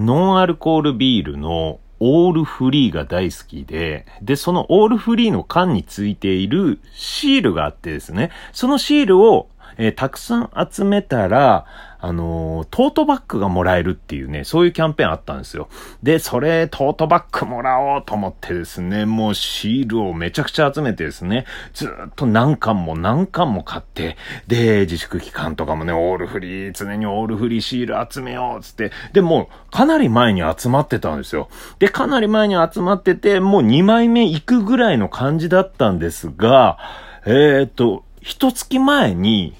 ノンアルコールビールのオールフリーが大好きで、で、そのオールフリーの缶についているシールがあってですね、そのシールを、えー、たくさん集めたら、あのー、トートバッグがもらえるっていうね、そういうキャンペーンあったんですよ。で、それ、トートバッグもらおうと思ってですね、もうシールをめちゃくちゃ集めてですね、ずっと何巻も何巻も買って、で、自粛期間とかもね、オールフリー、常にオールフリーシール集めようつって、で、もう、かなり前に集まってたんですよ。で、かなり前に集まってて、もう2枚目行くぐらいの感じだったんですが、えー、っと、一月前に、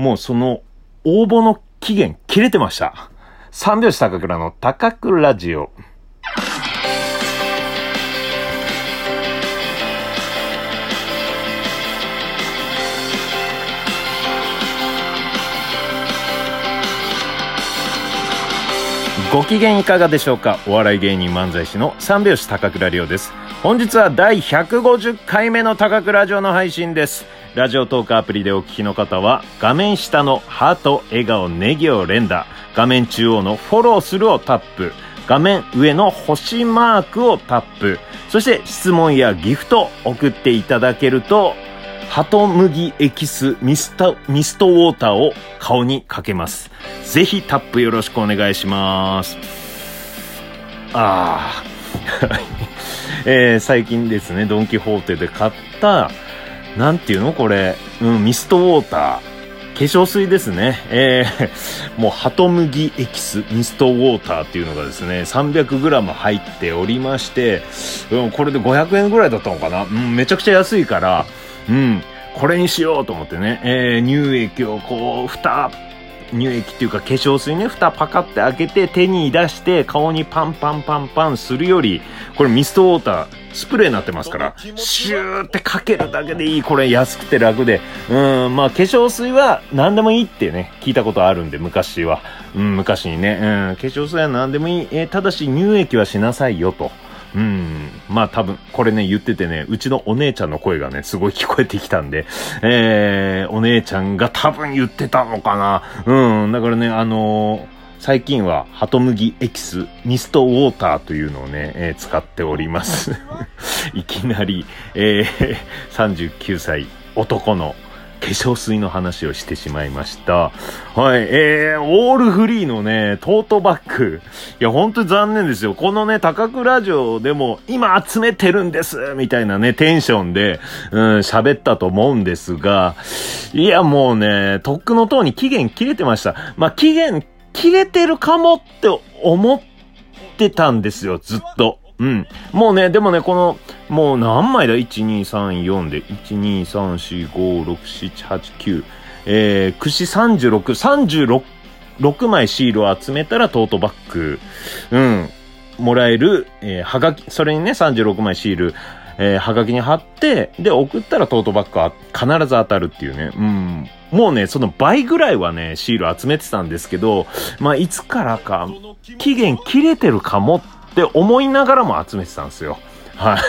もうその応募の期限切れてました。三拍子高倉の高倉ラジオ。ご機嫌いかがでしょうか？お笑い芸人漫才師の三拍子高倉涼です。本日は第150回目の高倉ラジオの配信です。ラジオトークアプリでお聞きの方は、画面下のハート、笑顔、ネギを連打、画面中央のフォローするをタップ、画面上の星マークをタップ、そして質問やギフト送っていただけると、ハト麦エキスミスト、ミストウォーターを顔にかけます。ぜひタップよろしくお願いします。ああ。えー、最近ですね、ドンキホーテで買ったなんていうのこれ、うん、ミストウォーター。化粧水ですね。えー、もう、ハト麦エキス、ミストウォーターっていうのがですね、300g 入っておりまして、うん、これで500円ぐらいだったのかな。うん、めちゃくちゃ安いから、うん、これにしようと思ってね、えー、乳液をこう、蓋、乳液っていうか化粧水ね、蓋パカって開けて手に出して顔にパンパンパンパンするより、これミストウォーター、スプレーになってますから、シューってかけるだけでいい。これ安くて楽で。うん、まあ化粧水は何でもいいってね、聞いたことあるんで、昔は。うん、昔にね。うん、化粧水は何でもいい。えー、ただし乳液はしなさいよと。うん。まあ多分、これね、言っててね、うちのお姉ちゃんの声がね、すごい聞こえてきたんで、えー、お姉ちゃんが多分言ってたのかな。うん。だからね、あのー最近はハトムギエキスミストウォーターというのをね、えー、使っております。いきなり、えー、39歳男の化粧水の話をしてしまいました。はい、えー、オールフリーのね、トートバッグ。いや、ほんと残念ですよ。このね、高倉ラジオでも、今集めてるんですみたいなね、テンションで、うん、喋ったと思うんですが、いや、もうね、とっくの塔に期限切れてました。まあ、期限切れてるかもって思ってたんですよ、ずっと。うん。もうね、でもね、この、もう何枚だ ?1、2、3、4で、1、2、3、4、5、6、7、8、9、えー、串36、36、6枚シールを集めたらトートバッグ、うん、もらえる、えー、はがき、それにね、36枚シール、えー、はがきに貼って、で、送ったらトートバッグは必ず当たるっていうね。うん。もうね、その倍ぐらいはね、シール集めてたんですけど、まあ、いつからか、期限切れてるかもって思いながらも集めてたんですよ。はい。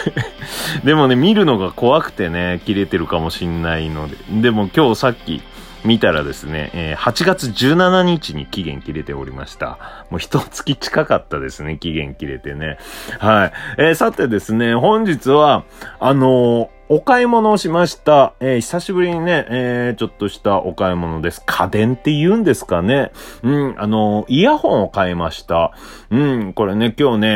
でもね、見るのが怖くてね、切れてるかもしんないので。でも今日さっき、見たらですね、えー、8月17日に期限切れておりました。もう一月近かったですね、期限切れてね。はい。えー、さてですね、本日は、あのーお買い物をしました。えー、久しぶりにね、えー、ちょっとしたお買い物です。家電って言うんですかね。うん、あのイヤホンを買いました。うん、これね、今日ね、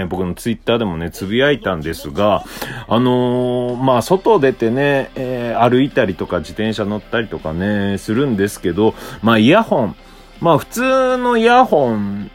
えー、僕のツイッターでもね、つぶやいたんですが、あのまあ、外出てね、え歩いたりとか自転車乗ったりとかね、するんですけど、まあ、イヤホン、まあ、普通のイヤホン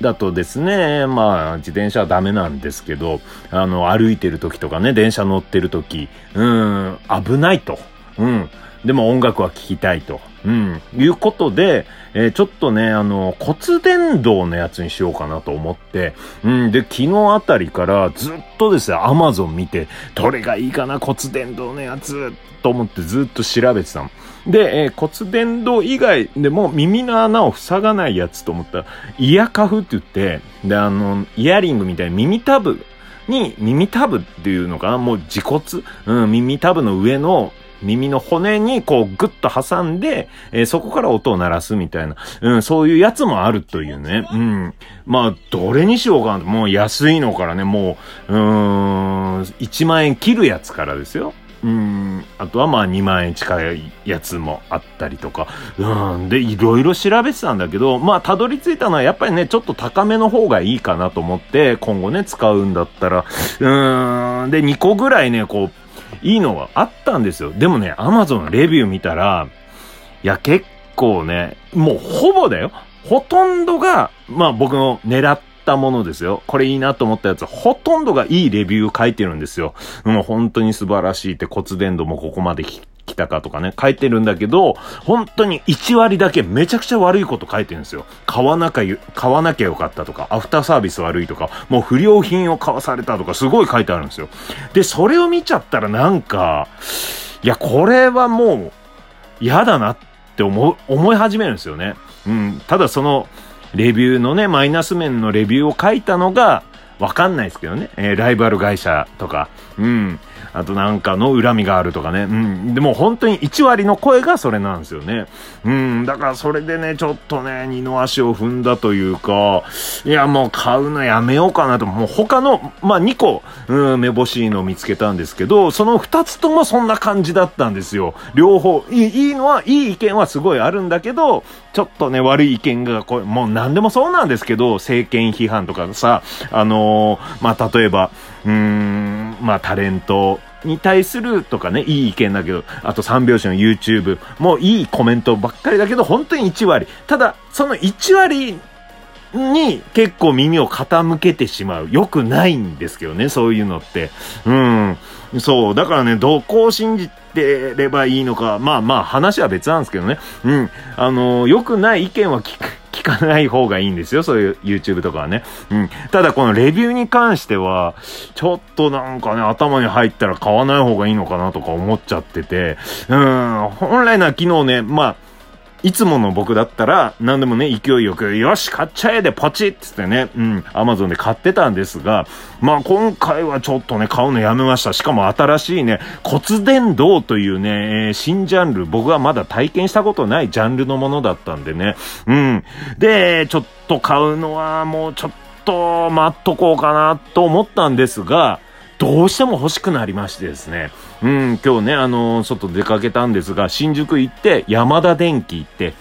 だとですね、まあ、自転車はダメなんですけど、あの、歩いてる時とかね、電車乗ってる時、うん、危ないと。うん。でも音楽は聴きたいと。うん。いうことで、えー、ちょっとね、あの、骨伝導のやつにしようかなと思って、うん。で、昨日あたりからずっとですね、アマゾン見て、どれがいいかな、骨伝導のやつ、と思ってずっと調べてたの。で、えー、骨伝導以外でも耳の穴を塞がないやつと思ったら、イヤカフって言って、で、あの、イヤリングみたいに耳タブに、耳タブっていうのかなもう自骨？うん、耳タブの上の耳の骨にこうグッと挟んで、えー、そこから音を鳴らすみたいな、うん、そういうやつもあるというね。うん。まあ、どれにしようかなもう安いのからね、もう、うーん、1万円切るやつからですよ。うん、あとはまあ2万円近いやつもあったりとか、うん、で、いろいろ調べてたんだけど、まあ、たどり着いたのはやっぱりね、ちょっと高めの方がいいかなと思って、今後ね、使うんだったら、うん、で、2個ぐらいね、こう、いいのがあったんですよ。でもね、アマゾンレビュー見たら、いや、結構ね、もうほぼだよ。ほとんどが、まあ僕の狙ったものですよ。これいいなと思ったやつ、ほとんどがいいレビュー書いてるんですよ。もう本当に素晴らしいって骨伝導もここまで来来たかとかね、書いてるんだけど、本当に1割だけめちゃくちゃ悪いこと書いてるんですよ。買わなきゃ、買わなきゃよかったとか、アフターサービス悪いとか、もう不良品を買わされたとか、すごい書いてあるんですよ。で、それを見ちゃったらなんか、いや、これはもう、嫌だなって思、思い始めるんですよね。うん。ただその、レビューのね、マイナス面のレビューを書いたのが、わかんないですけどね。えー、ライバル会社とか、うん。あとなんかの恨みがあるとかね。うん。でも本当に1割の声がそれなんですよね。うん。だからそれでね、ちょっとね、二の足を踏んだというか、いやもう買うのやめようかなと。もう他の、まあ2個、うん、めぼしいのを見つけたんですけど、その2つともそんな感じだったんですよ。両方。いいいのは、いい意見はすごいあるんだけど、ちょっとね、悪い意見が、これ、もう何でもそうなんですけど、政権批判とかさ、あのー、まあ、例えば、うーん、まあ、タレントに対するとかね、いい意見だけど、あと3拍子の YouTube もいいコメントばっかりだけど、本当に1割。ただ、その1割に結構耳を傾けてしまう。良くないんですけどね、そういうのって。うん。そう。だからね、どこを信じてればいいのか、まあまあ話は別なんですけどね。うん。あの、良くない意見は聞く。聞かない方がいいんですよ。そういう YouTube とかはね。うん。ただこのレビューに関しては、ちょっとなんかね、頭に入ったら買わない方がいいのかなとか思っちゃってて、うん。本来な機能ね、まあ、いつもの僕だったら、何でもね、勢いよく、よし、買っちゃえでポチッつってね、うん、アマゾンで買ってたんですが、まあ今回はちょっとね、買うのやめました。しかも新しいね、骨伝導というね、えー、新ジャンル、僕はまだ体験したことないジャンルのものだったんでね、うん。で、ちょっと買うのはもうちょっと待っとこうかなと思ったんですが、どうしても欲しくなりましてですね。うん、今日ね、あのー、外出かけたんですが、新宿行って、山田電機行って、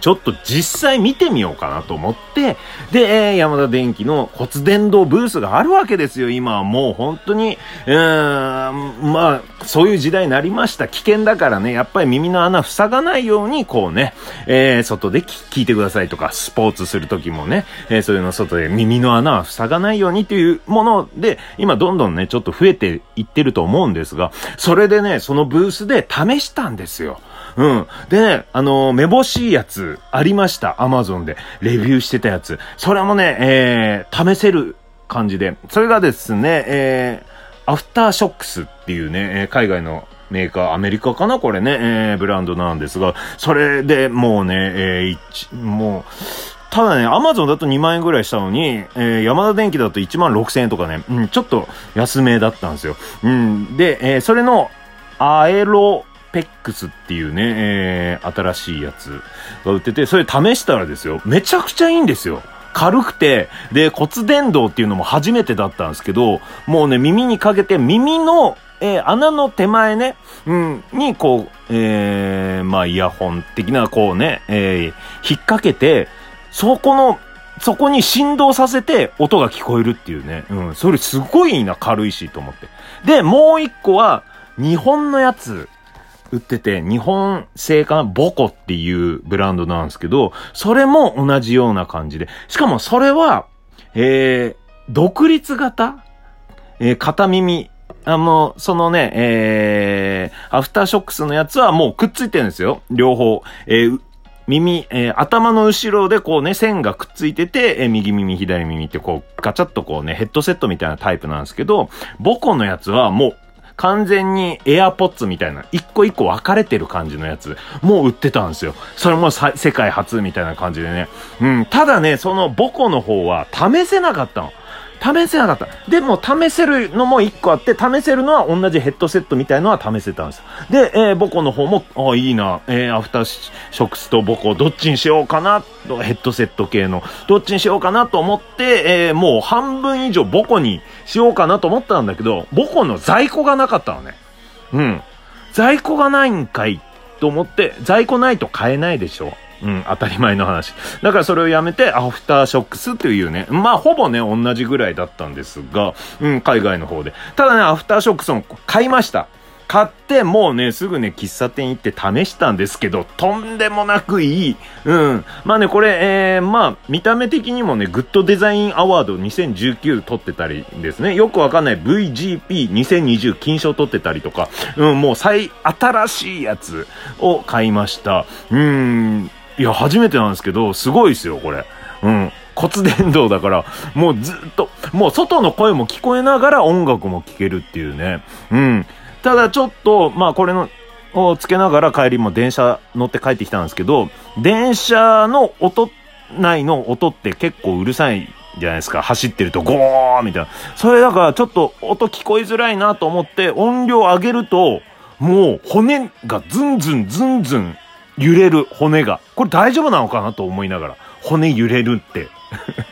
ちょっと実際見てみようかなと思って、で、えー、山田電機の骨伝導ブースがあるわけですよ、今はもう本当に、うーん、まあ、そういう時代になりました。危険だからね、やっぱり耳の穴塞がないように、こうね、えー、外で聞いてくださいとか、スポーツするときもね、えー、そういうの外で耳の穴は塞がないようにっていうもので、今どんどんね、ちょっと増えていってると思うんですが、それでね、そのブースで試したんですよ。うん。でね、あのー、めぼしいやつありました。アマゾンで。レビューしてたやつ。それもね、えー、試せる感じで。それがですね、えー、アフターショックスっていうね、え海外のメーカー、アメリカかな？これね、えー、ブランドなんですが、それでもうね、えー、もう、ただね、アマゾンだと2万円ぐらいしたのに、えー、山田電機だと1万6千円とかね、うん、ちょっと安めだったんですよ。うん。で、えー、それの、アエロペックスっていうね、えー、新しいやつが売ってて、それ試したらですよ、めちゃくちゃいいんですよ。軽くて、で、骨伝導っていうのも初めてだったんですけど、もうね、耳にかけて、耳の、えー、穴の手前ね、うん、に、こう、えー、まあ、イヤホン的な、こうね、えー、引っ掛けて、そこの、そこに振動させて音が聞こえるっていうね。うん。それすごいな、軽いしと思って。で、もう一個は、日本のやつ売ってて、日本製かボコっていうブランドなんですけど、それも同じような感じで。しかもそれは、えー、独立型？えー、片耳。あの、そのね、えー、アフターショックスのやつはもうくっついてるんですよ。両方。えー、耳、えー、頭の後ろでこうね、線がくっついてて、えー、右耳、左耳ってこう、ガチャッとこうね、ヘッドセットみたいなタイプなんですけど、ボコのやつはもう完全にエアポッツみたいな、一個一個分かれてる感じのやつ、もう売ってたんですよ。それも世界初みたいな感じでね。うん。ただね、そのボコの方は試せなかったの。試せなかった。でも、試せるのも一個あって、試せるのは同じヘッドセットみたいのは試せたんです。で、えー、ボコの方も、あいいな、えー、アフターショックスとボコ、どっちにしようかな、ヘッドセット系の、どっちにしようかなと思って、えー、もう半分以上ボコにしようかなと思ったんだけど、母校の在庫がなかったのね。うん。在庫がないんかいと思って、在庫ないと買えないでしょ。うん、当たり前の話。だからそれをやめて、アフターショックスというね、まあほぼね、同じぐらいだったんですが、うん、海外の方で。ただね、アフターショックスも買いました。買って、もうね、すぐね、喫茶店行って試したんですけど、とんでもなくいい。うん。まあね、これ、えー、まあ、見た目的にもね、グッドデザインアワード2019取ってたりですね。よくわかんない VGP2020 金賞取ってたりとか、うん、もう最、新しいやつを買いました。うん、いや、初めてなんですけど、すごいですよ、これ。うん。骨伝導だから、もうずっと、もう外の声も聞こえながら音楽も聴けるっていうね。うん。ただちょっと、まあこれの、をつけながら帰りも電車乗って帰ってきたんですけど、電車の音内の音って結構うるさいじゃないですか。走ってるとゴーみたいな。それだからちょっと音聞こえづらいなと思って音量上げると、もう骨がズンズンズンズン揺れる骨が。これ大丈夫なのかなと思いながら。骨揺れるって。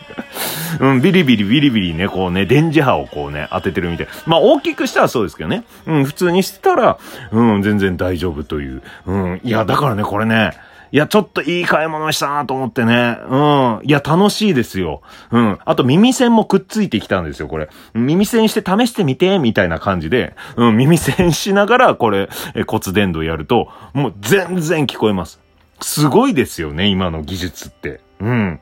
うん、ビリビリビリビリね、こうね、電磁波をこうね、当ててるみたい。まあ、大きくしたらそうですけどね。うん、普通にしてたら、うん、全然大丈夫という。うん、いや、だからね、これね、いや、ちょっといい買い物したなと思ってね。うん。いや、楽しいですよ。うん。あと耳栓もくっついてきたんですよ、これ。耳栓して試してみて、みたいな感じで。うん、耳栓しながら、これ、え骨伝導やると、もう全然聞こえます。すごいですよね、今の技術って。うん。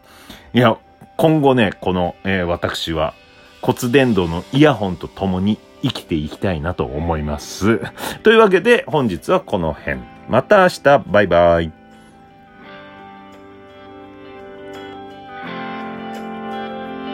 いや、今後ね、この、えー、私は骨伝導のイヤホンと共に生きていきたいなと思います。というわけで本日はこの辺。また明日、バイバイ。